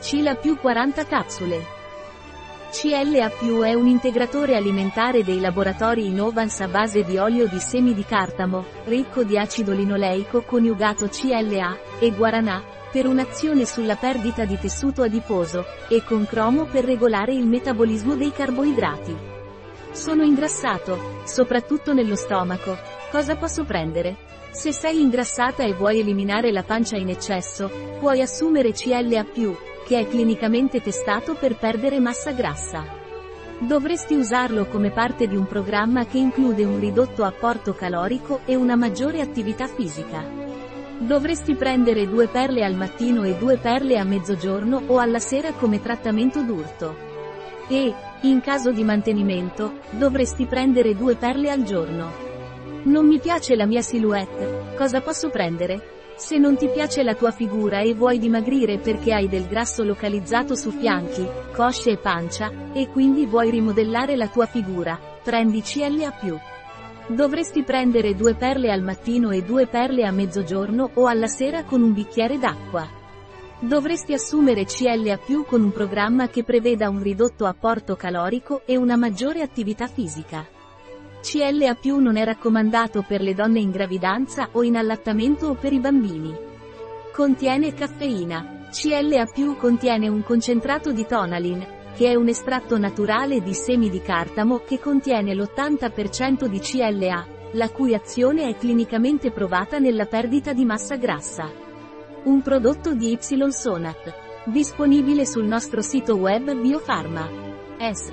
Cila più 40 capsule. CLA+, è un integratore alimentare dei laboratori Innovans a base di olio di semi di cartamo, ricco di acido linoleico coniugato CLA, e guaranà, per un'azione sulla perdita di tessuto adiposo, e con cromo per regolare il metabolismo dei carboidrati. Sono ingrassato, soprattutto nello stomaco. Cosa posso prendere? Se sei ingrassata e vuoi eliminare la pancia in eccesso, puoi assumere CLA+, che è clinicamente testato per perdere massa grassa. Dovresti usarlo come parte di un programma che include un ridotto apporto calorico e una maggiore attività fisica. Dovresti prendere due perle al mattino e due perle a mezzogiorno o alla sera come trattamento d'urto. E, in caso di mantenimento, dovresti prendere due perle al giorno. Non mi piace la mia silhouette, cosa posso prendere? Se non ti piace la tua figura e vuoi dimagrire perché hai del grasso localizzato su fianchi, cosce e pancia, e quindi vuoi rimodellare la tua figura, prendi CLA+. Dovresti prendere due perle al mattino e due perle a mezzogiorno o alla sera con un bicchiere d'acqua. Dovresti assumere CLA+, con un programma che preveda un ridotto apporto calorico e una maggiore attività fisica. CLA+, non è raccomandato per le donne in gravidanza o in allattamento o per i bambini. Contiene caffeina. CLA+, contiene un concentrato di tonalin, che è un estratto naturale di semi di cartamo che contiene l'80% di CLA, la cui azione è clinicamente provata nella perdita di massa grassa. Un prodotto di Y Sonat. Disponibile sul nostro sito web Biofarma. S.